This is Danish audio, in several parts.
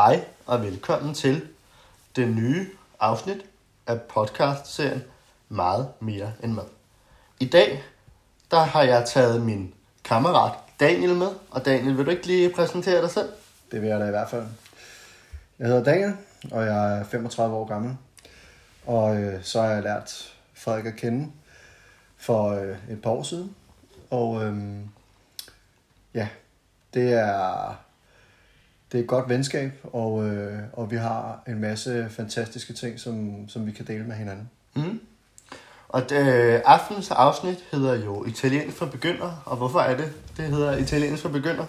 Hej og velkommen til det nye afsnit af podcast-serien Meget mere end mad. I dag der har jeg taget min kammerat Daniel med, og Daniel, vil du ikke lige præsentere dig selv? Det vil jeg da i hvert fald. Jeg hedder Daniel, og jeg er 35 år gammel. Og øh, så har jeg lært Frederik at kende for øh, et par år siden. Og øh, ja, det er, det er et godt venskab, og, øh, og vi har en masse fantastiske ting, som, som vi kan dele med hinanden. Mm. Og øh, aftens afsnit hedder jo Italiensk for begyndere, og hvorfor er det, det hedder Italiensk for begyndere?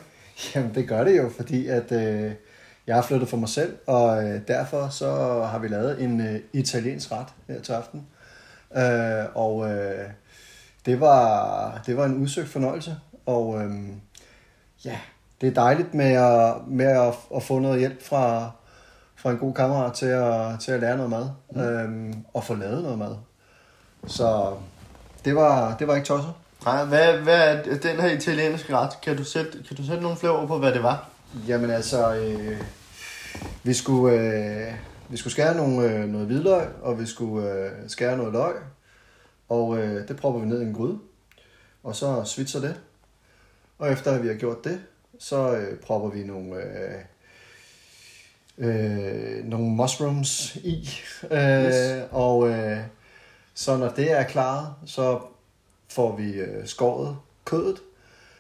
Jamen, det gør det jo, fordi at øh, jeg har flyttet for mig selv, og øh, derfor så har vi lavet en øh, italiensk ret her til aften. Øh, og øh, det, var, det var en udsøgt fornøjelse, og øh, ja, det er dejligt med at, med at, at få noget hjælp fra, fra en god kammerat til at, til at lære noget mad, mm. øh, og få lavet noget mad. Så det var, det var ikke tosset. Nej, hvad, hvad er den her italienske ret? Kan du, sætte, kan du sætte nogle flere ord på, hvad det var? Jamen altså, øh, vi, skulle, øh, vi skulle skære nogle, øh, noget hvidløg, og vi skulle øh, skære noget løg, og øh, det propper vi ned i en gryde, og så svitser det. Og efter at vi har gjort det, så øh, propper vi nogle, øh, øh, nogle mushrooms i, øh, yes. og øh, så når det er klaret, så får vi øh, skåret kødet,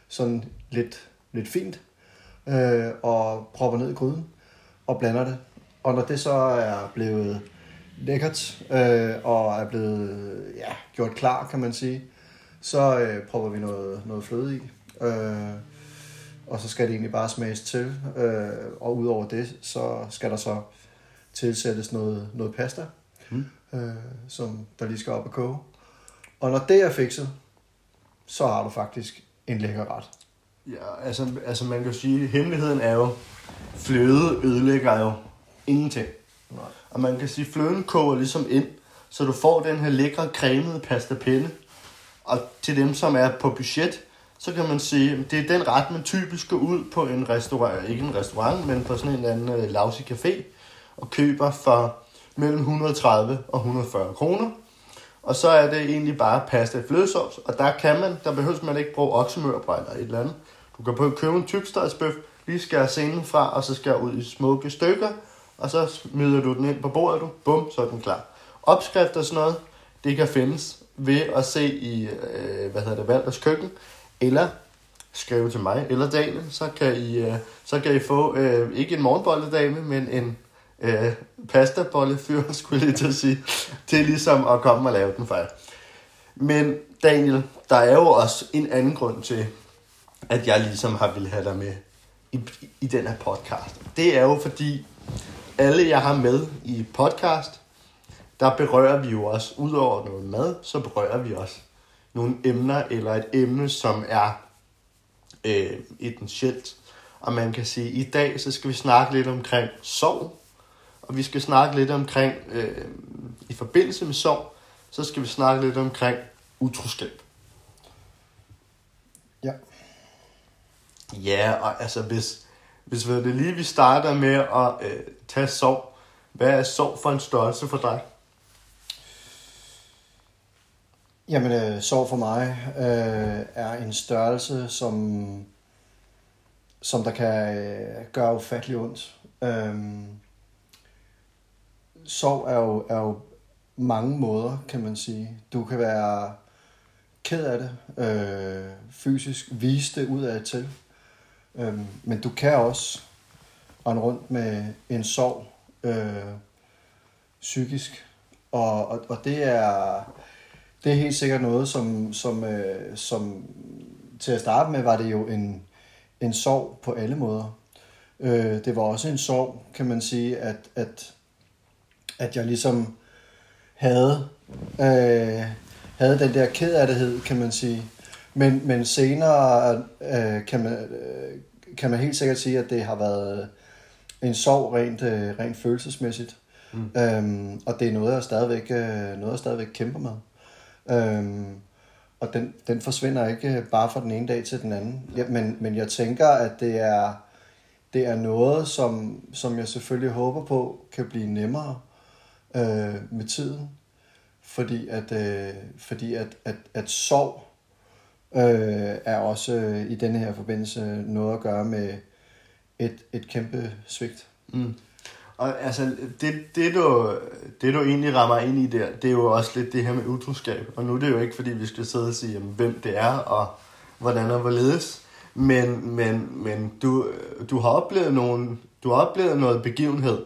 sådan lidt, lidt fint, øh, og propper ned i gryden og blander det. Og når det så er blevet lækkert øh, og er blevet ja, gjort klar, kan man sige, så øh, propper vi noget, noget fløde i. Øh, og så skal det egentlig bare smages til. Øh, og udover det, så skal der så tilsættes noget, noget pasta, mm. øh, som der lige skal op og koge. Og når det er fikset, så har du faktisk en lækker ret. Ja, altså, altså man kan jo sige, at hemmeligheden er jo, fløde ødelægger jo ingenting. Nej. Og man kan sige, at fløden koger ligesom ind, så du får den her lækre cremede pasta penne. Og til dem, som er på budget, så kan man sige, at det er den ret, man typisk går ud på en restaurant, øh, ikke en restaurant, men på sådan en eller anden uh, lousy café, og køber for mellem 130 og 140 kroner. Og så er det egentlig bare pasta i flødesovs, og der kan man, der behøver man ikke bruge oksemørbrød eller et eller andet. Du kan på købe en tykstegsbøf, lige skære scenen fra, og så skære ud i smukke stykker, og så smider du den ind på bordet, du, bum, så er den klar. Opskrifter og sådan noget, det kan findes ved at se i, øh, hvad hedder det, Valders køkken, eller skrive til mig, eller Daniel, så kan I, øh, så kan I få, øh, ikke en morgenbolledame, men en øh, pastabollefyr, skulle jeg til at sige, til ligesom at komme og lave den for jer. Men Daniel, der er jo også en anden grund til, at jeg ligesom har vil have dig med i, i den her podcast. Det er jo fordi, alle jeg har med i podcast, der berører vi jo også, udover noget mad, så berører vi også nogle emner, eller et emne, som er øh, essentielt. Og man kan sige, at i dag så skal vi snakke lidt omkring sorg, og vi skal snakke lidt omkring, øh, i forbindelse med sorg, så skal vi snakke lidt omkring utroskab. Ja. Ja, og altså hvis, hvis det lige vi starter med at øh, tage sorg, hvad er sorg for en størrelse for dig? Jamen, øh, sorg for mig øh, er en størrelse, som, som der kan øh, gøre ufattelig ondt. Øh, sorg er jo, er jo mange måder, kan man sige. Du kan være ked af det, øh, fysisk, vise det ud af til. Øh, men du kan også rende rundt med en sorg øh, psykisk. Og, og, og det er det er helt sikkert noget, som, som, øh, som til at starte med var det jo en, en sorg på alle måder. Øh, det var også en sorg, kan man sige, at, at, at jeg ligesom havde, øh, havde den der kedattighed, kan man sige. Men, men senere øh, kan, man, øh, kan man helt sikkert sige, at det har været en sorg rent, øh, rent følelsesmæssigt. Mm. Øhm, og det er noget, jeg stadigvæk, øh, noget, jeg stadigvæk kæmper med. Øhm, og den, den forsvinder ikke bare fra den ene dag til den anden. Ja, men, men jeg tænker, at det er det er noget, som, som jeg selvfølgelig håber på kan blive nemmere øh, med tiden. Fordi at, øh, fordi at, at, at sorg øh, er også øh, i denne her forbindelse noget at gøre med et, et kæmpe svigt. Mm. Og altså, det, det, du, det du egentlig rammer ind i der, det er jo også lidt det her med utroskab. Og nu er det jo ikke, fordi vi skal sidde og sige, jamen, hvem det er, og hvordan og hvorledes. Men, men, men du, du, har oplevet nogle, du har oplevet noget begivenhed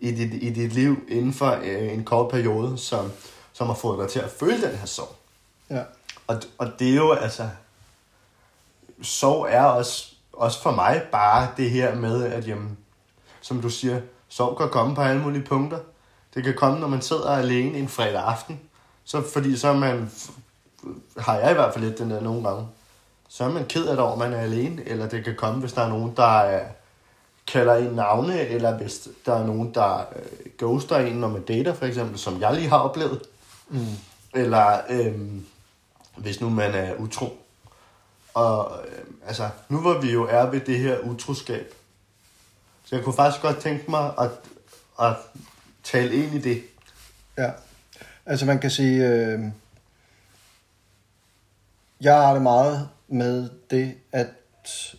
i dit, i dit liv inden for øh, en kort periode, som, som har fået dig til at føle den her sorg. Ja. Og, og det er jo altså... Sorg er også, også for mig bare det her med, at jamen, som du siger, sorg kan komme på alle mulige punkter. Det kan komme, når man sidder alene en fredag aften. Så, fordi så er man, har jeg i hvert fald lidt den der nogle gange, så er man ked af det over, at man er alene. Eller det kan komme, hvis der er nogen, der er, kalder en navne, eller hvis der er nogen, der øh, ghoster en, når man dater, for eksempel, som jeg lige har oplevet. Mm. Eller øhm, hvis nu man er utro. Og øh, altså, nu hvor vi jo er ved det her utroskab, så jeg kunne faktisk godt tænke mig at, at tale ind i det. Ja, altså man kan sige, øh, jeg har det meget med det, at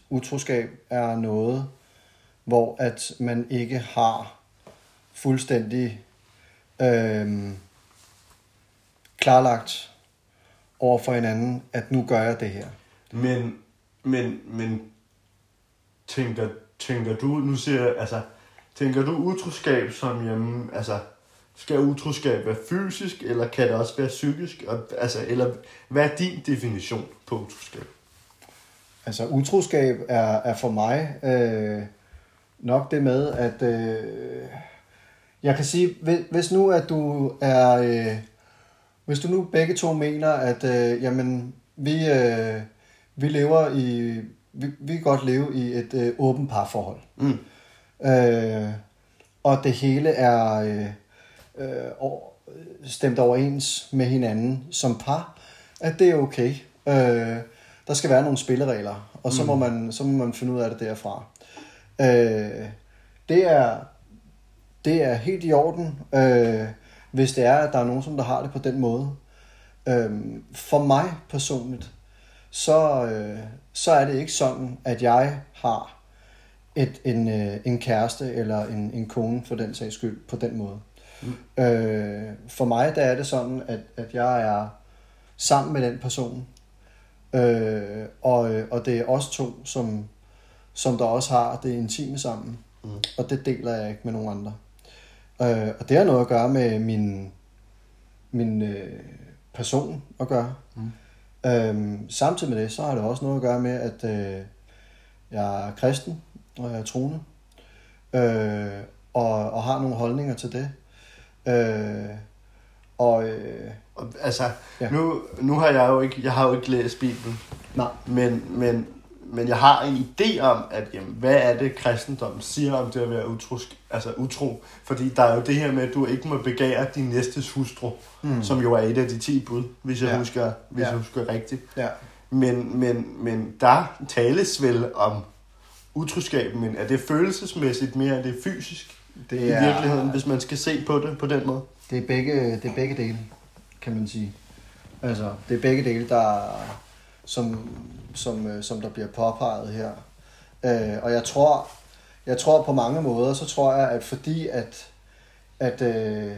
utroskab er noget, hvor at man ikke har fuldstændig øh, klarlagt over for hinanden, at nu gør jeg det her. Men, men, men tænker, tænker du, nu siger jeg, altså, tænker du utroskab som hjemme, altså, skal utroskab være fysisk, eller kan det også være psykisk? Og, altså, eller hvad er din definition på utroskab? Altså utroskab er, er for mig øh, nok det med, at øh, jeg kan sige, hvis, hvis nu at du er, øh, hvis du nu begge to mener, at øh, jamen, vi, øh, vi lever i, vi, vi kan godt leve i et øh, åbent parforhold. Mm. Øh, og det hele er øh, øh, stemt overens med hinanden som par, at det er okay. Øh, der skal være nogle spilleregler, og så, mm. må, man, så må man finde ud af det derfra. Øh, det, er, det er helt i orden, øh, hvis det er, at der er nogen, som der har det på den måde. Øh, for mig personligt, så, øh, så er det ikke sådan, at jeg har et, en, øh, en kæreste eller en, en kone for den sags skyld på den måde. Mm. Øh, for mig der er det sådan, at, at jeg er sammen med den person, øh, og, øh, og det er os to, som, som der også har det intime sammen, Mm. og det deler jeg ikke med nogen andre. Øh, og det har noget at gøre med min, min øh, person at gøre. Mm. Øhm, samtidig med det, så har det også noget at gøre med, at øh, jeg er kristen, og jeg er troende, øh, og, og har nogle holdninger til det. Øh, og øh, altså, ja. nu, nu har jeg jo ikke, jeg har jo ikke læst Bibelen, nej, men, men, men jeg har en idé om, at jamen, hvad er det, kristendommen siger om det at være utrosk, altså utro? Fordi der er jo det her med, at du ikke må begære din næstes hustru, Mm. som jo er et af de 10 bud, hvis jeg, Ja. husker, hvis Ja. jeg husker rigtigt. ja. Men, men, men der tales vel om utroskab, men er det følelsesmæssigt mere, end det er fysisk Det i virkeligheden, hvis man skal se på det på den måde? Det er begge, det er begge dele, kan man sige. Altså, det er begge dele, der, som, som, øh, som der bliver påpeget her. Øh, og jeg tror, jeg tror på mange måder, så tror jeg, at fordi at, at, øh,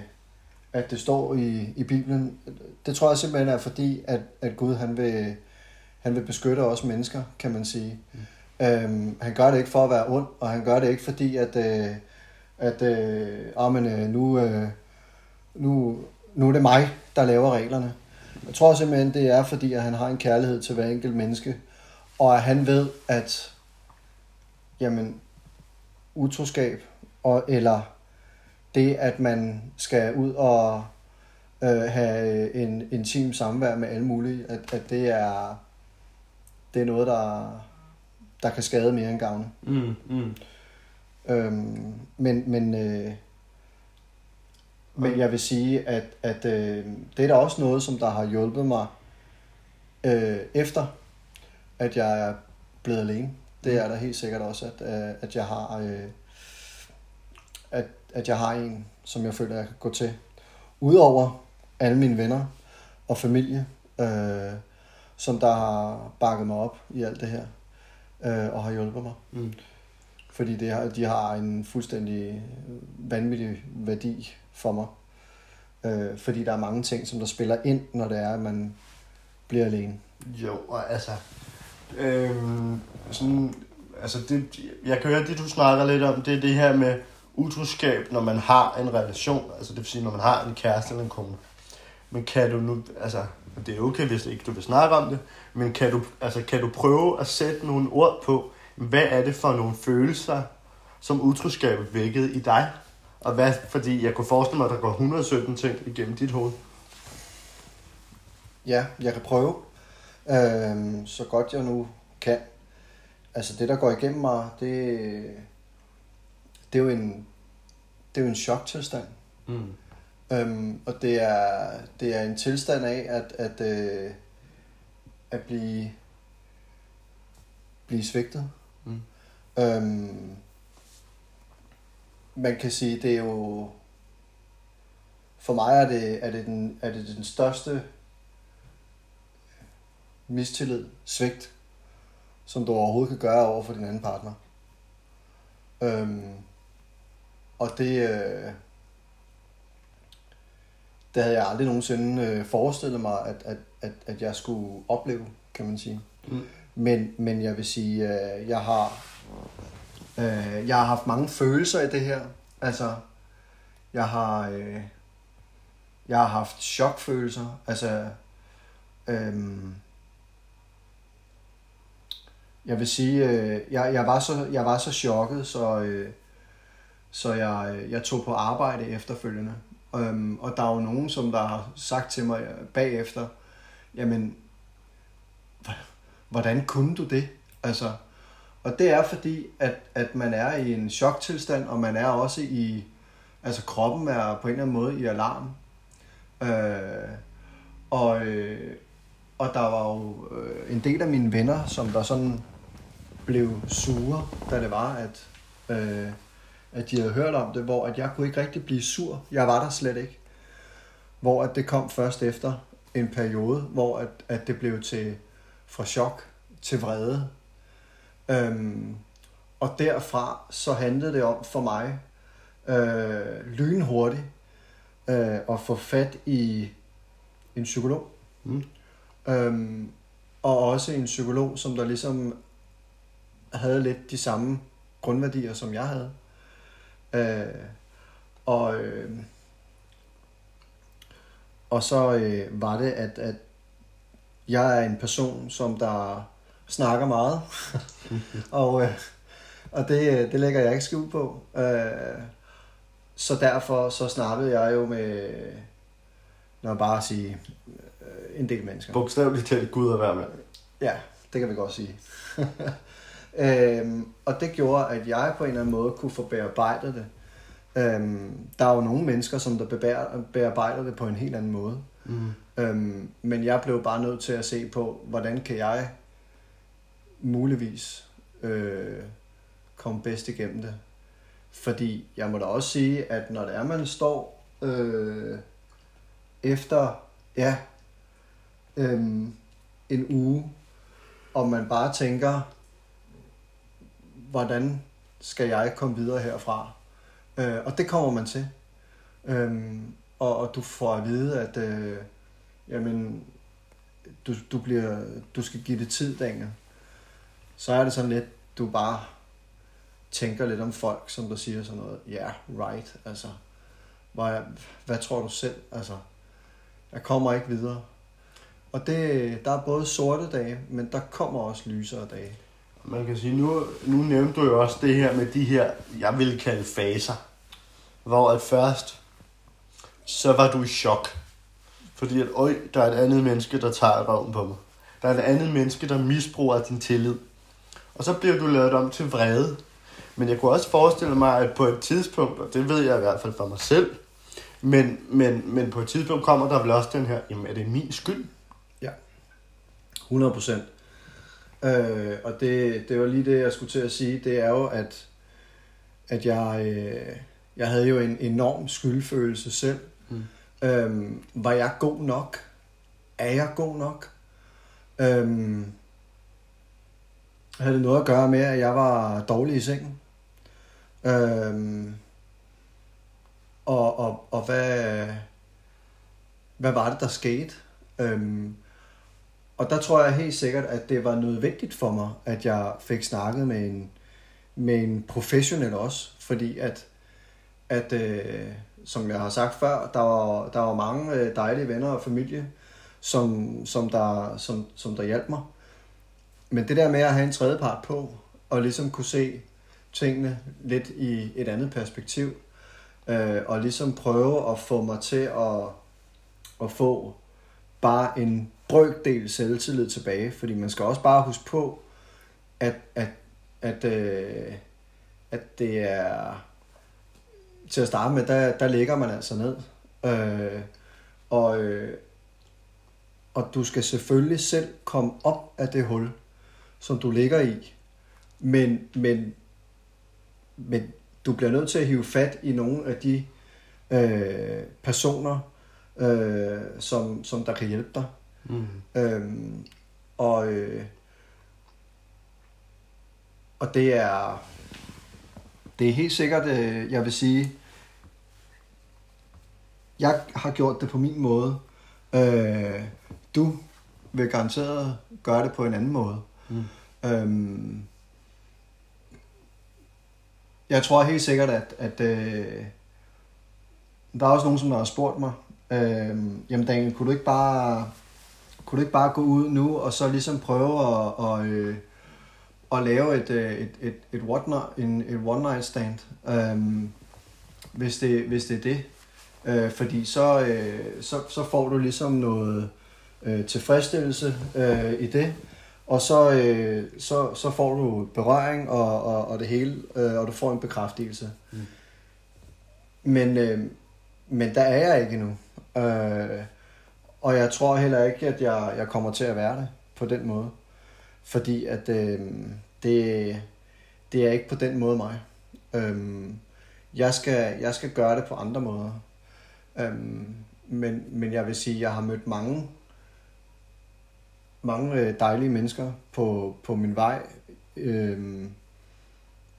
at det står i, i Bibelen, det tror jeg simpelthen er fordi, at, at Gud han vil, han vil beskytte os mennesker, kan man sige. Mm. Øhm, han gør det ikke for at være ond, og han gør det ikke fordi, at, øh, at øh, oh, men, øh, nu, øh, nu, nu er det mig, der laver reglerne. Jeg tror simpelthen, det er fordi, at han har en kærlighed til hver enkelt menneske, og at han ved, at jamen, utroskab, og, eller det, at man skal ud og øh, have en intim samvær med alle mulige, at, at det er det er noget, der, der kan skade mere end gavne. Mm, mm. Øhm, men, men, øh, men jeg vil sige, at, at øh, det er da også noget, som der har hjulpet mig øh, efter, at jeg er blevet alene. Det er der helt sikkert også, at, øh, at jeg har øh, at, at jeg har en, som jeg føler, jeg kan gå til. Udover alle mine venner og familie, øh, som der har bakket mig op i alt det her, øh, og har hjulpet mig. Mm. Fordi det har, de har en fuldstændig vanvittig værdi for mig. Øh, fordi der er mange ting, som der spiller ind, når det er, at man bliver alene. Jo, og altså... Øh, sådan, altså det, jeg kan høre, det du snakker lidt om, det er det her med utroskab, når man har en relation. Altså det vil sige, når man har en kæreste eller en kone. Men kan du nu, altså, det er okay, hvis ikke du vil snakke om det, men kan du, altså, kan du prøve at sætte nogle ord på, hvad er det for nogle følelser, som utroskabet vækkede i dig? Og hvad, fordi jeg kunne forestille mig, at der går 117 ting igennem dit hoved. Ja, jeg kan prøve, øh, så godt jeg nu kan. Altså det, der går igennem mig, det, det er jo en, det er jo en choktilstand. Mm. Øhm, og det er, det er en tilstand af at, at, øh, at blive, blive svigtet. Mm. Øhm, man kan sige, det er jo... For mig er det, er det, den, er det den største mistillid, svigt, som du overhovedet kan gøre over for din anden partner. Øhm, og det, øh, det havde jeg aldrig nogensinde øh, forestillet mig, at, at, at, at jeg skulle opleve, kan man sige. Mm. Men, men jeg vil sige, øh, jeg har øh, jeg har haft mange følelser i det her. Altså, jeg har øh, jeg har haft chokfølelser. Altså, øh, jeg vil sige, øh, jeg, jeg, var så, jeg var så chokket, så, øh, så jeg, øh, jeg tog på arbejde efterfølgende. Øhm, og der er jo nogen, som der har sagt til mig bagefter, jamen, hvordan kunne du det? Altså, og det er fordi, at, at man er i en choktilstand, og man er også i, altså kroppen er på en eller anden måde i alarm. Øh, og, øh, og der var jo øh, en del af mine venner, som der sådan blev sure, da det var, at, øh, at de havde hørt om det, hvor at jeg kunne ikke rigtig blive sur. Jeg var der slet ikke. Hvor at det kom først efter en periode, hvor at, at det blev til fra chok til vrede. Øhm, og derfra så handlede det om for mig øh, lynhurtigt øh, at få fat i en psykolog. Mm. Øhm, og også en psykolog, som der ligesom havde lidt de samme grundværdier, som jeg havde. Øh, og, øh, og så øh, var det, at, at jeg er en person, som der snakker meget. og øh, og det, det lægger jeg ikke skjul på. Øh, så derfor så snakkede jeg jo med, når jeg bare sige, øh, en del mennesker. Bogstaveligt talt Gud og hver mand. Ja, det kan vi godt sige. øhm, og det gjorde, at jeg på en eller anden måde kunne få bearbejdet det. Øhm, der er jo nogle mennesker, som der bear- bearbejder det på en helt anden måde. Mm. Øhm, men jeg blev bare nødt til at se på, hvordan kan jeg muligvis øh, komme bedst igennem det. Fordi jeg må da også sige, at når det er, man står øh, efter ja, øh, en uge, og man bare tænker, hvordan skal jeg komme videre herfra? Øh, og det kommer man til. Øh, og, og du får at vide, at øh, jamen, du, du, bliver, du skal give det tid, Daniel. Så er det sådan lidt, du bare tænker lidt om folk, som der siger sådan noget, ja, yeah, right, altså, hvad, hvad tror du selv, altså, jeg kommer ikke videre. Og det, der er både sorte dage, men der kommer også lysere dage. Man kan sige, nu, nu nævnte du jo også det her med de her, jeg vil kalde faser. Hvor at først, så var du i chok. Fordi at, øj, der er et andet menneske, der tager røven på mig. Der er et andet menneske, der misbruger din tillid. Og så bliver du lavet om til vrede. Men jeg kunne også forestille mig, at på et tidspunkt, og det ved jeg i hvert fald for mig selv, men, men, men på et tidspunkt kommer der vel også den her, jamen er det min skyld? Ja, 100 procent. Øh, og det, det var lige det, jeg skulle til at sige. Det er jo, at, at jeg, øh, jeg havde jo en enorm skyldfølelse selv. Øhm, var jeg god nok? Er jeg god nok? Øhm, havde det noget at gøre med, at jeg var dårlig i sengen? Øhm, og, og, og hvad, hvad var det, der skete? Øhm, og der tror jeg helt sikkert, at det var nødvendigt for mig, at jeg fik snakket med en, med en professionel også, fordi at, at øh, som jeg har sagt før, der var, der var mange øh, dejlige venner og familie, som, som, der, som, som der hjalp mig. Men det der med at have en tredje part på, og ligesom kunne se tingene lidt i et andet perspektiv, øh, og ligesom prøve at få mig til at, at få bare en brøkdel selvtillid tilbage, fordi man skal også bare huske på, at, at, at, øh, at det er til at starte med, der, der ligger man altså ned. Øh, og, øh, og du skal selvfølgelig selv komme op af det hul, som du ligger i. Men, men, men du bliver nødt til at hive fat i nogle af de øh, personer, øh, som, som der kan hjælpe dig. Mm. Øhm, og, øh, og det er det er helt sikkert, øh, jeg vil sige, jeg har gjort det på min måde. Øh, du vil garanteret gøre det på en anden måde. Mm. Øhm, jeg tror helt sikkert, at, at øh, der er også nogen, som har spurgt mig, øh, jamen Daniel, kunne du ikke bare kunne du ikke bare gå ud nu og så ligesom prøve at, og, øh, at lave et, øh, et, et, et, one, en, et one night stand, øh, hvis, det, hvis det er det. Øh, fordi så, øh, så, så får du ligesom noget øh, tilfredsstillelse øh, i det, og så, øh, så, så får du berøring og, og, og det hele, øh, og du får en bekræftelse. Mm. Men, øh, men der er jeg ikke endnu. Øh, og jeg tror heller ikke, at jeg, jeg kommer til at være det på den måde. Fordi at øh, det, det er ikke på den måde mig. Øh, jeg, skal, jeg skal gøre det på andre måder. Øh, men, men jeg vil sige, at jeg har mødt mange mange øh, dejlige mennesker på, på min vej øh,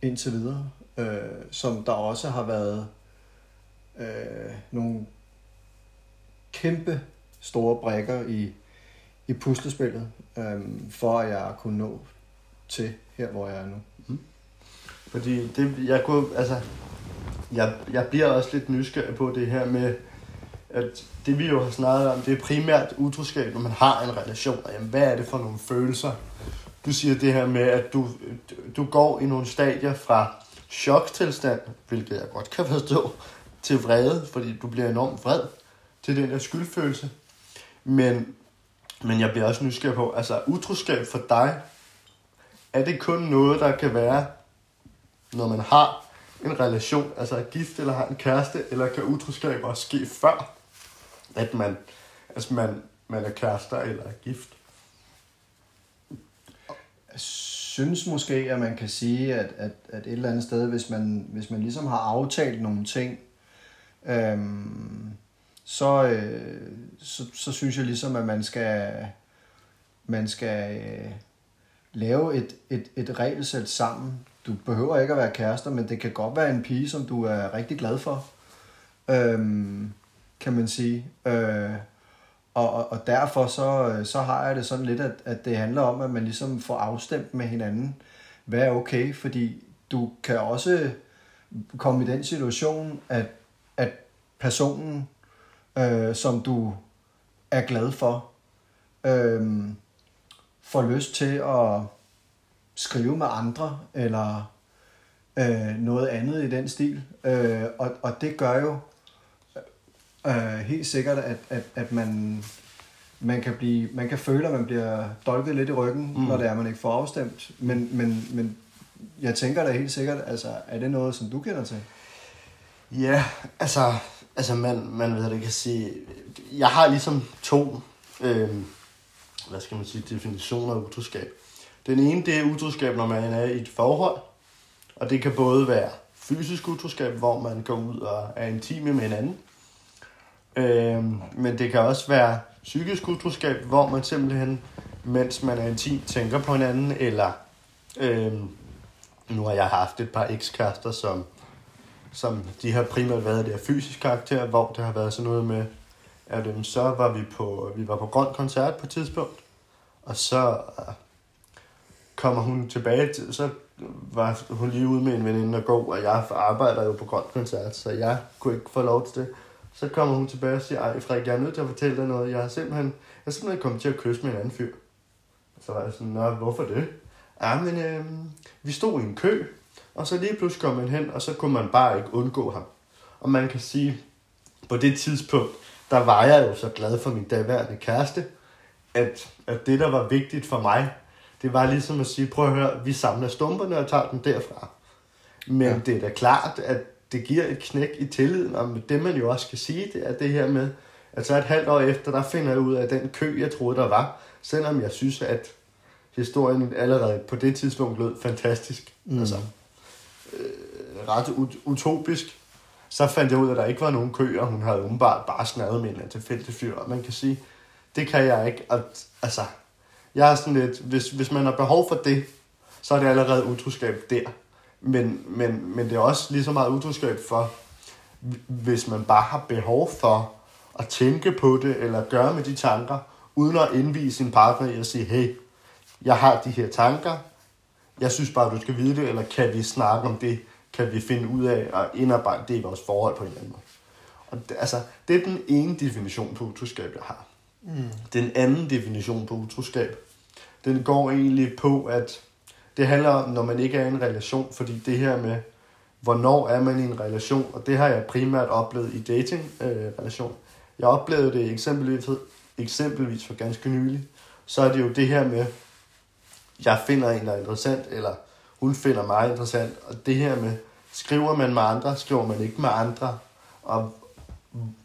indtil videre, øh, som der også har været øh, nogle kæmpe store brækker i, i puslespillet, øh, for at jeg kunne nå til her, hvor jeg er nu. Mm. Fordi det, jeg kunne, altså, jeg, jeg bliver også lidt nysgerrig på det her med, at det vi jo har snakket om, det er primært utroskab, når man har en relation. Og jamen, hvad er det for nogle følelser? Du siger det her med, at du, du går i nogle stadier fra choktilstand, hvilket jeg godt kan forstå, til vrede, fordi du bliver enormt vred til den der skyldfølelse. Men, men jeg bliver også nysgerrig på, altså utroskab for dig, er det kun noget, der kan være, når man har en relation, altså er gift eller har en kæreste, eller kan utroskab også ske før, at man, altså man, man er kærester eller er gift? Jeg synes måske, at man kan sige, at, at, at et eller andet sted, hvis man, hvis man ligesom har aftalt nogle ting, øhm, så, øh, så, så synes jeg ligesom, at man skal, man skal øh, lave et, et, et regelsæt sammen. Du behøver ikke at være kærester, men det kan godt være en pige, som du er rigtig glad for, øhm, kan man sige. Øh, og, og, og derfor så, øh, så har jeg det sådan lidt, at, at det handler om, at man ligesom får afstemt med hinanden, hvad er okay, fordi du kan også komme i den situation, at, at personen øh, som du er glad for, øh, får lyst til at skrive med andre, eller øh, noget andet i den stil. Øh, og, og det gør jo øh, helt sikkert, at, at, at man, man, kan blive, man kan føle, at man bliver dolket lidt i ryggen, mm. når det er, man ikke får afstemt. Men, men, men jeg tænker da helt sikkert, altså, er det noget, som du kender til? Ja, altså, altså man, man ved det, kan sige, jeg har ligesom to, øh, hvad skal man sige, definitioner af utroskab. Den ene, det er utroskab, når man er i et forhold. Og det kan både være fysisk utroskab, hvor man går ud og er intime med hinanden. øh, men det kan også være psykisk utroskab, hvor man simpelthen, mens man er intim, tænker på hinanden, eller øh, nu har jeg haft et par ekskærester, som, som de har primært været det fysisk karakter, hvor det har været sådan noget med, at øhm, så var vi på, vi var på grøn koncert på et tidspunkt, og så øh, kommer hun tilbage, til, så var hun lige ude med en veninde og gå, og jeg arbejder jo på grøn koncert, så jeg kunne ikke få lov til det. Så kommer hun tilbage og siger, ej Frederik, jeg er nødt til at fortælle dig noget. Jeg har simpelthen, jeg er simpelthen kommet til at kysse med en anden fyr. Så var jeg sådan, nå, hvorfor det? Ja, men øh, vi stod i en kø, og så lige pludselig kom man hen, og så kunne man bare ikke undgå ham. Og man kan sige, på det tidspunkt, der var jeg jo så glad for min daværende kæreste, at, at det, der var vigtigt for mig, det var ligesom at sige, prøv at høre, vi samler stumperne og tager dem derfra. Men ja. det er da klart, at det giver et knæk i tilliden, og det man jo også kan sige, det er det her med, at så et halvt år efter, der finder jeg ud af den kø, jeg troede, der var, selvom jeg synes, at historien allerede på det tidspunkt lød fantastisk. Mm. Altså, øh, ret ut- utopisk. Så fandt jeg ud af, at der ikke var nogen køer. hun havde umiddelbart bare snadet med en tilfældig fyr. Og man kan sige, det kan jeg ikke. Og, altså, jeg er sådan lidt, hvis, hvis man har behov for det, så er det allerede utroskab der. Men, men, men det er også lige så meget utroskab for, hvis man bare har behov for at tænke på det, eller gøre med de tanker, uden at indvise sin partner i at sige, hey, jeg har de her tanker, jeg synes bare, du skal vide det, eller kan vi snakke om det, kan vi finde ud af at indarbejde det i vores forhold på en eller anden måde. Og det, altså, det er den ene definition på utroskab, jeg har. Mm. Den anden definition på utroskab, den går egentlig på, at det handler om, når man ikke er i en relation, fordi det her med, hvornår er man i en relation, og det har jeg primært oplevet i dating-relation. Øh, jeg oplevede det eksempelvis, eksempelvis for ganske nylig, så er det jo det her med, jeg finder en, der er interessant, eller hun finder mig interessant, og det her med, skriver man med andre, skriver man ikke med andre, og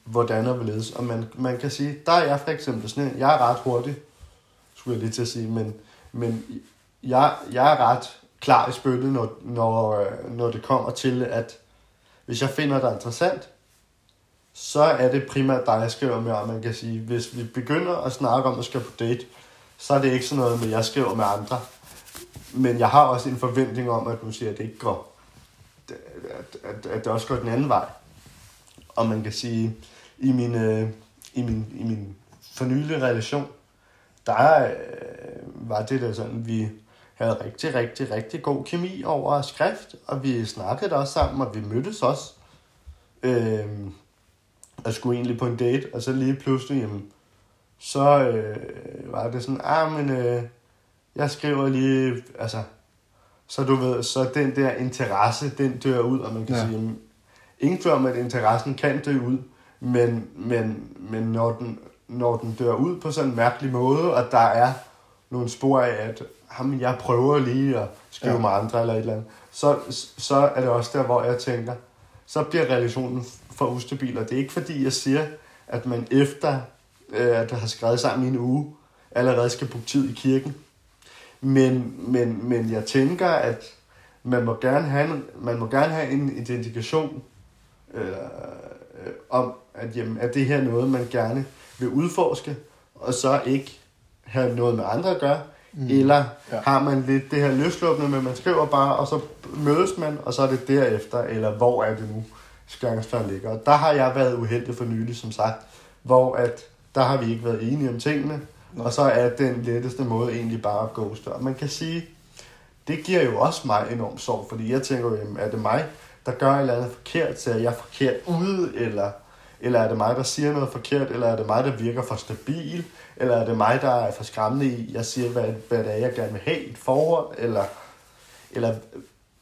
hvordan og hvorledes. Og man, man kan sige, der er jeg for eksempel sådan jeg er ret hurtig, skulle jeg lige til at sige, men, men jeg, jeg er ret klar i spyttet, når, når, øh, når det kommer til, at hvis jeg finder dig interessant, så er det primært dig, jeg skriver med, og man kan sige, hvis vi begynder at snakke om at skal på date, så er det ikke sådan noget med, at jeg skriver med andre. Men jeg har også en forventning om, at du siger, at det ikke går, at, at, at det også går den anden vej. Og man kan sige, i min, øh, i min, i min fornyelige relation, der øh, var det der sådan, vi havde rigtig, rigtig, rigtig god kemi over skrift, og vi snakkede også sammen, og vi mødtes også. Øh, og skulle egentlig på en date, og så lige pludselig, jamen, så øh, var det sådan, ah, men øh, jeg skriver lige, altså, så du ved, så den der interesse, den dør ud, og man kan ja. sige, jamen, ingen tvivl om, at interessen kan dø ud, men, men, men når, den, når den dør ud på sådan en mærkelig måde, og der er nogle spor af, at jamen, jeg prøver lige at skrive ja. med andre eller et eller andet, så, så er det også der, hvor jeg tænker, så bliver relationen for ustabil, og det er ikke fordi, jeg siger, at man efter øh, at har skrevet sammen i en uge, allerede skal bruge tid i kirken. Men, men, men jeg tænker, at man må gerne have en, man må gerne have en identifikation øh, øh, om, at, jamen, at det her er noget, man gerne vil udforske, og så ikke have noget med andre at gøre, mm. eller ja. har man lidt det her løsluppende med, man skriver bare, og så mødes man, og så er det derefter, eller hvor er det nu, skæringsfærd ligger. Og der har jeg været uheldig for nylig, som sagt, hvor at der har vi ikke været enige om tingene, Nå. og så er den letteste måde egentlig bare at ghoste. Og man kan sige, det giver jo også mig enorm sorg, fordi jeg tænker jo, er det mig, der gør et eller andet forkert, så er jeg forkert ude, eller, eller er det mig, der siger noget forkert, eller er det mig, der virker for stabil, eller er det mig, der er for skræmmende i, jeg siger, hvad, hvad det er, jeg gerne vil have i et forhold, eller, eller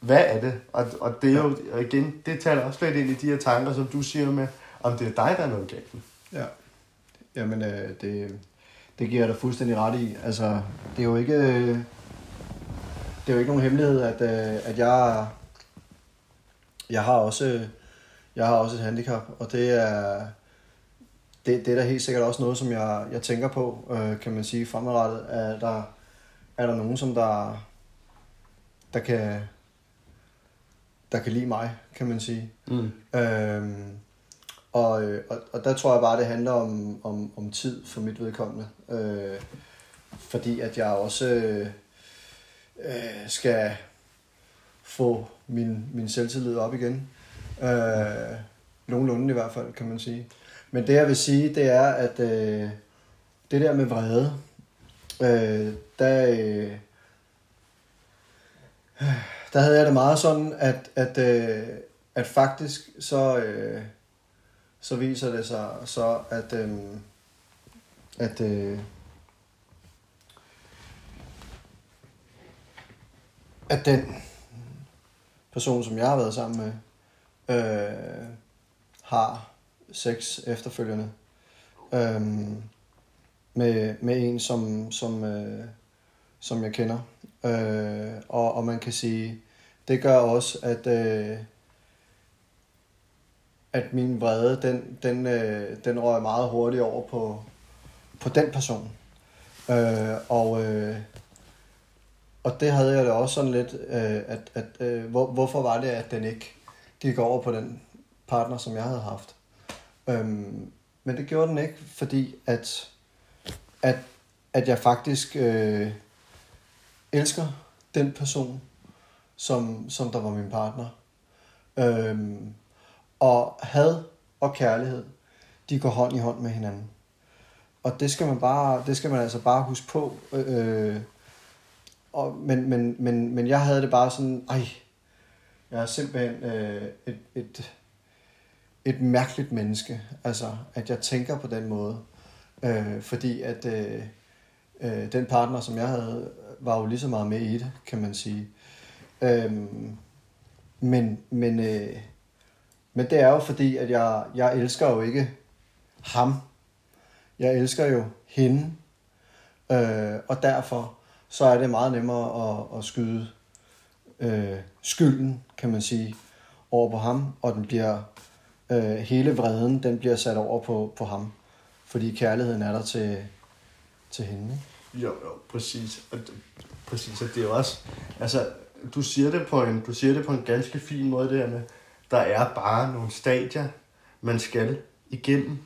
hvad er det? Og, og det er jo, og igen, det taler også lidt ind i de her tanker, som du siger med, om det er dig, der er noget galt med. Ja. Jamen, øh, det, det giver jeg dig fuldstændig ret i. Altså, det er jo ikke, det er jo ikke nogen hemmelighed, at, øh, at jeg, jeg har også, jeg har også et handicap, og det er, det, det er da helt sikkert også noget, som jeg, jeg tænker på, øh, kan man sige, fremadrettet, at der, er der nogen, som der, der kan, der kan lide mig, kan man sige. Mm. Øhm, og, øh, og, og der tror jeg bare, det handler om, om, om tid for mit vedkommende. Øh, fordi at jeg også øh, øh, skal få min, min selvtillid op igen. Øh, nogenlunde i hvert fald, kan man sige. Men det jeg vil sige, det er, at øh, det der med vrede, øh, der, øh, øh der havde jeg det meget sådan, at, at, øh, at faktisk så, øh, så viser det sig så, at, øh, at øh, at den person, som jeg har været sammen med, øh, har sex efterfølgende øh, med, med en, som, som, øh, som jeg kender. Øh, og, og man kan sige, det gør også, at, øh, at min vrede, den, den, øh, den røg meget hurtigt over på, på den person. Øh, og, øh, og det havde jeg da også sådan lidt, øh, at, at øh, hvor, hvorfor var det, at den ikke gik over på den partner, som jeg havde haft. Øhm, men det gjorde den ikke, fordi at, at, at jeg faktisk øh, elsker den person, som, som der var min partner. Øhm, og had og kærlighed, de går hånd i hånd med hinanden. Og det skal man bare, det skal man altså bare huske på. Øh, og, men, men, men, men jeg havde det bare sådan, ej, jeg er simpelthen øh, et, et, et mærkeligt menneske, altså at jeg tænker på den måde. Øh, fordi at øh, øh, den partner, som jeg havde, var jo lige så meget med i det, kan man sige. Øh, men, men, øh, men det er jo fordi, at jeg, jeg elsker jo ikke ham. Jeg elsker jo hende. Øh, og derfor så er det meget nemmere at, at skyde øh, skylden, kan man sige, over på ham, og den bliver øh, hele vreden, den bliver sat over på, på ham, fordi kærligheden er der til, til hende. Jo, jo, præcis. Og, præcis, og det er jo også, altså, du siger det på en, du siger det på en ganske fin måde, det her med, der er bare nogle stadier, man skal igennem,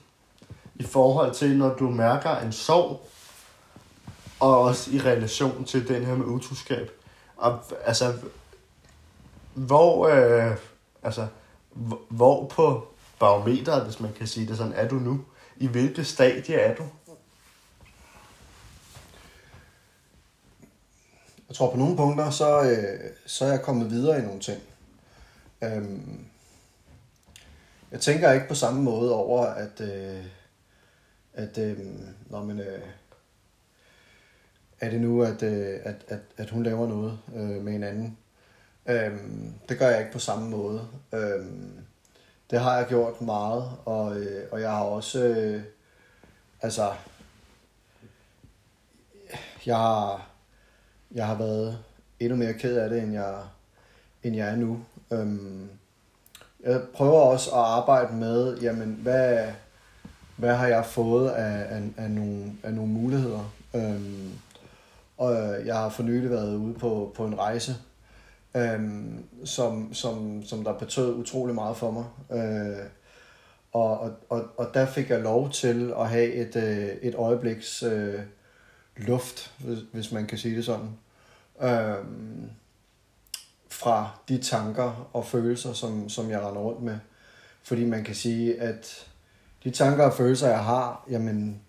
i forhold til, når du mærker en sorg, og også i relation til den her med utroskab. Og altså, hvor, øh, altså, hvor på barometeret, hvis man kan sige det sådan, er du nu? I hvilket stadie er du? Jeg tror på nogle punkter, så, øh, så er jeg kommet videre i nogle ting. Øhm, jeg tænker ikke på samme måde over, at, øh, at øh, når man, øh, er det nu, at, øh, at, at, at hun laver noget øh, med en anden. Øh, det gør jeg ikke på samme måde. Øh, det har jeg gjort meget, og, øh, og jeg har også, øh, altså, jeg har, jeg har været endnu mere ked af det, end jeg, end jeg er nu. Øhm, jeg prøver også at arbejde med, jamen, hvad, hvad har jeg fået af, af, af, nogle, af nogle muligheder. Øhm, og jeg har for nylig været ude på, på en rejse, øhm, som, som, som der betød utrolig meget for mig. Øh, og, og, og, og der fik jeg lov til at have et, øh, et øjebliks øh, luft, hvis, hvis man kan sige det sådan. Øhm, fra de tanker og følelser, som, som jeg render rundt med. Fordi man kan sige, at de tanker og følelser, jeg har, jamen,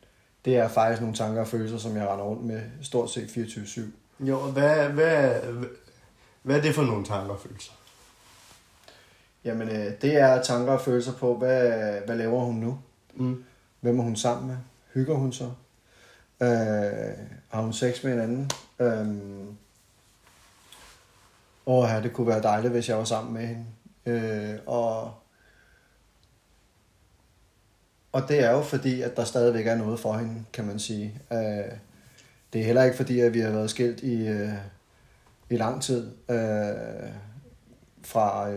det er faktisk nogle tanker og følelser, som jeg render rundt med stort set 24-7. Jo, hvad, hvad, hvad er det for nogle tanker og følelser? Jamen, øh, det er tanker og følelser på, hvad, hvad laver hun nu? Mm. Hvem er hun sammen med? Hygger hun så? Øh, har hun sex med en anden? Øh, og ja, det kunne være dejligt, hvis jeg var sammen med hende. Øh, og og det er jo fordi, at der stadigvæk er noget for hende, kan man sige. Øh, det er heller ikke fordi, at vi har været skilt i, øh, i lang tid øh, fra,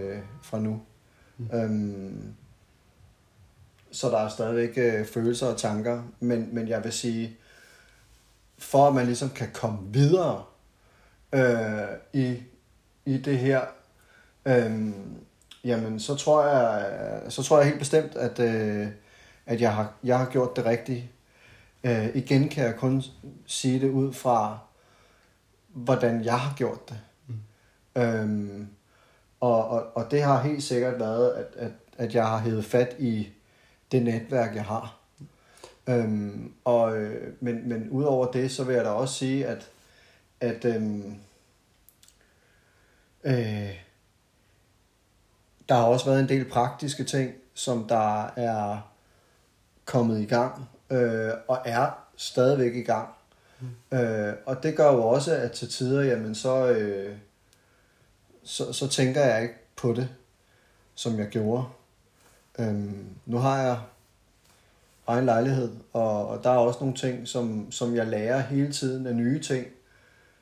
fra nu. Mm. Øhm, så der er stadigvæk følelser og tanker, men, men jeg vil sige, for at man ligesom kan komme videre øh, i, i det her, øh, jamen så tror jeg, så tror jeg helt bestemt, at, øh, at jeg, har, jeg har gjort det rigtige. Øh, igen kan jeg kun sige det ud fra, hvordan jeg har gjort det. Mm. Øhm, og, og, og det har helt sikkert været, at, at, at jeg har hævet fat i det netværk, jeg har. Øhm, og, øh, men, men udover det, så vil jeg da også sige, at, at øhm, øh, der har også været en del praktiske ting, som der er kommet i gang, øh, og er stadigvæk i gang. Mm. Øh, og det gør jo også, at til tider, jamen så, øh, så, så tænker jeg ikke på det, som jeg gjorde. Øhm, nu har jeg egen lejlighed, og, og der er også nogle ting, som, som jeg lærer hele tiden af nye ting,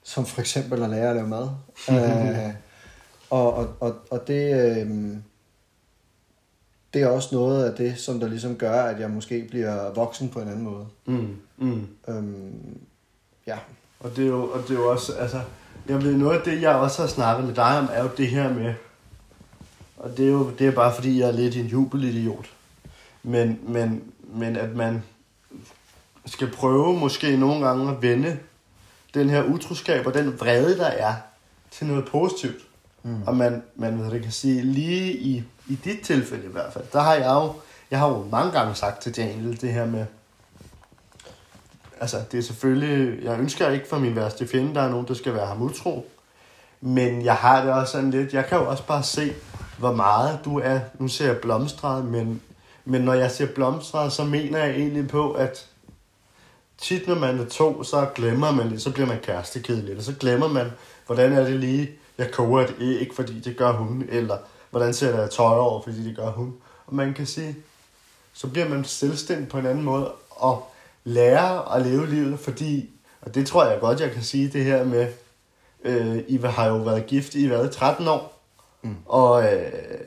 som for eksempel at lære at lave mad. øh, og, og, og, og det, øh, det er også noget af det, som der ligesom gør, at jeg måske bliver voksen på en anden måde. Mm, mm. Øhm, ja. Og det, er jo, og det er jo også, altså, jeg ved, noget af det, jeg også har snakket med dig om, er jo det her med, og det er jo det er bare fordi, jeg er lidt en jubelidiot, men, men, men at man skal prøve måske nogle gange at vende den her utroskab og den vrede, der er, til noget positivt. Mm. Og man, man ved det, kan sige, lige i, i dit tilfælde i hvert fald, der har jeg jo, jeg har jo mange gange sagt til Daniel det her med, altså det er selvfølgelig, jeg ønsker ikke for min værste fjende, der er nogen, der skal være ham utro. Men jeg har det også sådan lidt, jeg kan jo også bare se, hvor meget du er, nu ser jeg blomstret, men, men når jeg siger blomstret, så mener jeg egentlig på, at tit når man er to, så glemmer man lidt, så bliver man kærestekedelig, og så glemmer man, hvordan er det lige, jeg koger et æg, fordi det gør hun, eller hvordan ser jeg tøj over, fordi det gør hun. Og man kan sige, så bliver man selvstændig på en anden måde, og lære at leve livet, fordi, og det tror jeg godt, jeg kan sige det her med, øh, I har jo været gift i hvad, 13 år, mm. og, øh,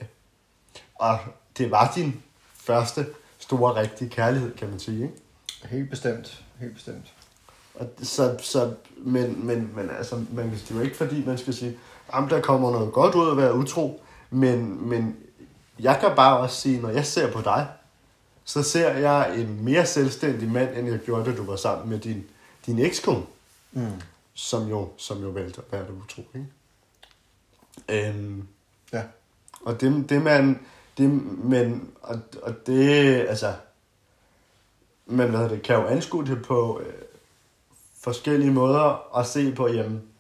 og det var din første store, rigtige kærlighed, kan man sige, ikke? Helt bestemt, helt bestemt. Og så, så, men, men, men altså, man det er jo ikke fordi, man skal sige, at der kommer noget godt ud af at være utro, men, men jeg kan bare også sige, når jeg ser på dig, så ser jeg en mere selvstændig mand, end jeg gjorde, da du var sammen med din, din ekskone. Mm. Som jo, som jo valgte at være det utro, ikke? Øhm, ja. Og det, det man, det, men, og, og det, altså, man hvad det, kan jo anskue det på øh, forskellige måder at se på, jamen,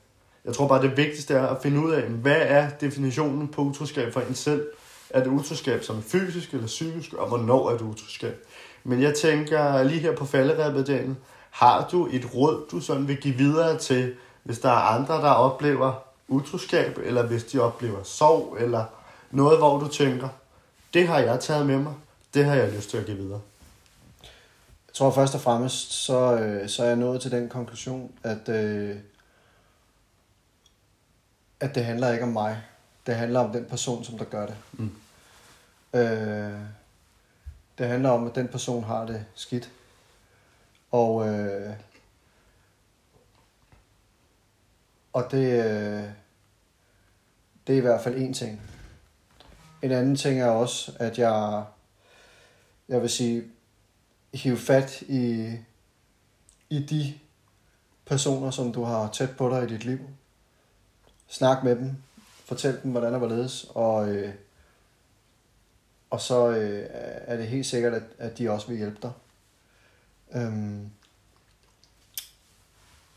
jeg tror bare, det vigtigste er at finde ud af, hvad er definitionen på utroskab for en selv, er det utroskab som fysisk eller psykisk, og hvornår er det utroskab? Men jeg tænker lige her på falderæbet, Daniel, har du et råd, du sådan vil give videre til, hvis der er andre, der oplever utroskab, eller hvis de oplever sorg, eller noget, hvor du tænker, det har jeg taget med mig, det har jeg lyst til at give videre? Jeg tror først og fremmest, så, øh, så er jeg nået til den konklusion, at, øh, at det handler ikke om mig. Det handler om den person, som der gør det. Mm. Øh, det handler om, at den person har det skidt. Og, øh, og det, øh, det er i hvert fald en ting. En anden ting er også, at jeg, jeg vil sige, hive fat i, i de personer, som du har tæt på dig i dit liv. Snak med dem. Fortæl dem, hvordan var ledes. Og, øh, og så øh, er det helt sikkert, at, at de også vil hjælpe dig. Øhm,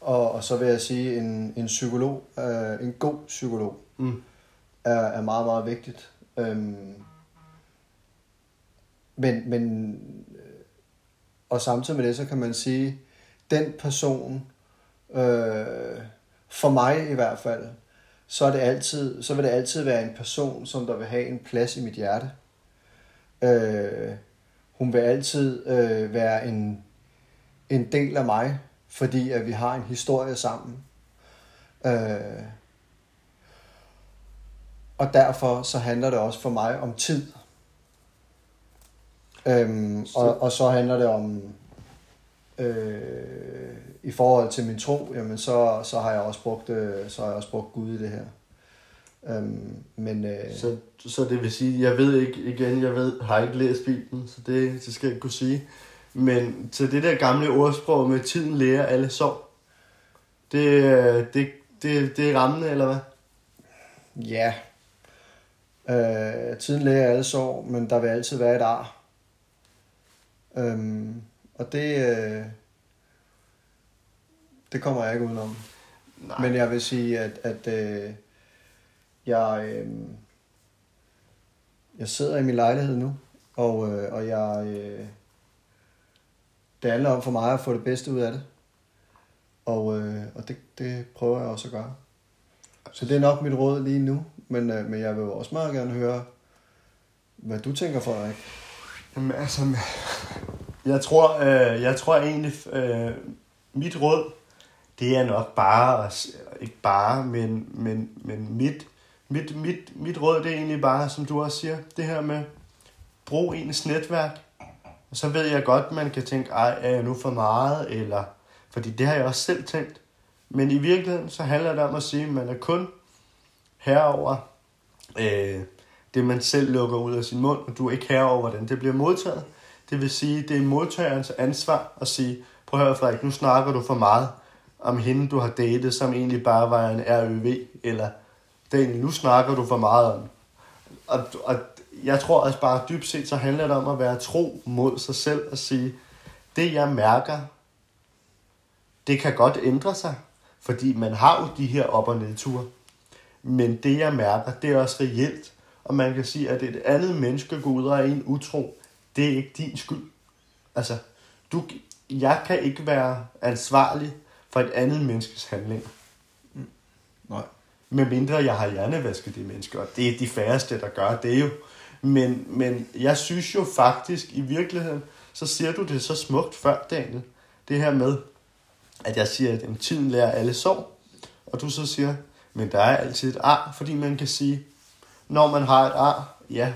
og, og så vil jeg sige, en, en psykolog, øh, en god psykolog, mm. er, er meget, meget vigtigt. Øhm, men, men, og samtidig med det, så kan man sige, den person, øh, for mig i hvert fald, så, er det altid, så vil det altid være en person, som der vil have en plads i mit hjerte. Øh, hun vil altid øh, være en, en del af mig, fordi at vi har en historie sammen. Øh, og derfor så handler det også for mig om tid. Øhm, og, og så handler det om øh, i forhold til min tro, jamen så, så har jeg også brugt, øh, så har jeg også brugt Gud i det her. Øhm, men, øh, Så, så det vil sige, jeg ved ikke, igen, jeg ved, har ikke læst Bibelen, så det, det skal jeg ikke kunne sige. Men til det der gamle ordsprog med tiden lærer alle sår, det, det, det, det er rammende, eller hvad? ja, øh, tiden læger alle sår, men der vil altid være et ar. Øhm, og det, øh, det kommer jeg ikke udenom. Nej. Men jeg vil sige, at, at øh, jeg, øh, jeg sidder i min lejlighed nu, og, øh, og jeg, øh, det handler om for mig at få det bedste ud af det. Og, øh, og det, det prøver jeg også at gøre. Så det er nok mit råd lige nu, men, øh, men jeg vil også meget gerne høre, hvad du tænker, Frederik. Jamen, altså, jeg tror, øh, jeg tror egentlig, øh, mit råd, det er nok bare, ikke bare, men, men, men mit, mit, mit, mit råd, det er egentlig bare, som du også siger, det her med, brug ens netværk. Og så ved jeg godt, man kan tænke, ej, er jeg nu for meget, eller, fordi det har jeg også selv tænkt. Men i virkeligheden, så handler det om at sige, at man er kun herover øh, det, man selv lukker ud af sin mund, og du er ikke herover, hvordan det bliver modtaget. Det vil sige, det er modtagerens ansvar at sige, prøv at høre Frederik, nu snakker du for meget om hende, du har datet, som egentlig bare var en RØV, eller Daniel, nu snakker du for meget om. Og, og jeg tror også bare, dybt set, så handler det om at være tro mod sig selv og sige, det jeg mærker, det kan godt ændre sig, fordi man har jo de her op- og nedture. Men det jeg mærker, det er også reelt. Og man kan sige, at et andet menneske går ud og er en utro, det er ikke din skyld. Altså, du, jeg kan ikke være ansvarlig for et andet menneskes handlinger. Nej. Med mindre jeg har hjernevasket de mennesker, og det er de færreste, der gør det jo. Men, men jeg synes jo faktisk, i virkeligheden, så siger du det så smukt før, Daniel. Det her med, at jeg siger, at jamen, tiden lærer alle sår. Og du så siger, men der er altid et ar, fordi man kan sige, når man har et ar, ja,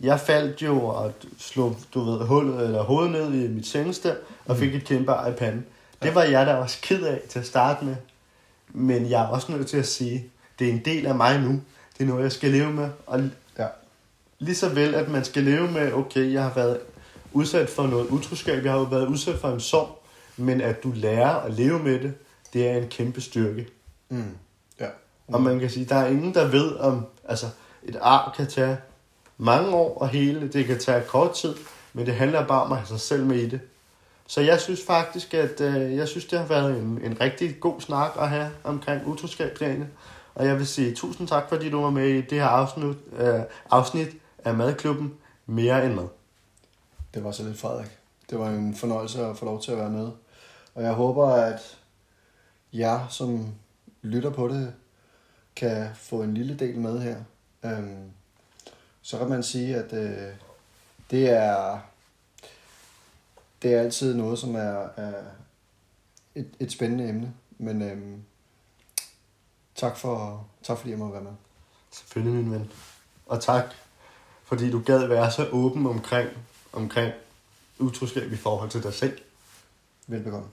jeg faldt jo og slog, du ved, hullet eller hovedet ned i mit sengested, og fik et kæmpe ar i panden. Det var jeg da også ked af til at starte med. Men jeg er også nødt til at sige, det er en del af mig nu. Det er noget, jeg skal leve med. Og Ja. lige så vel, at man skal leve med, okay, jeg har været udsat for noget utroskab, jeg har jo været udsat for en sorg, men at du lærer at leve med det, det er en kæmpe styrke. Mm. Ja. Og man kan sige, der er ingen, der ved om, altså et ar kan tage mange år og hele, det kan tage kort tid, men det handler bare om at have sig selv med i det. Så jeg synes faktisk, at øh, jeg synes, det har været en, en rigtig god snak at have omkring utroskab, Daniel. Og jeg vil sige tusind tak, fordi du var med i det her afsnit, øh, afsnit af Madklubben Mere end Mad. Det var så lidt Frederik. Det var en fornøjelse at få lov til at være med. Og jeg håber, at jer, som lytter på det, kan få en lille del med her. Øhm, så kan man sige, at øh, det er det er altid noget, som er, er et, et spændende emne. Men øhm, tak, for, tak fordi jeg må være med. Selvfølgelig, min ven. Og tak, fordi du gad være så åben omkring, omkring utroskab i forhold til dig selv. Velbekomme.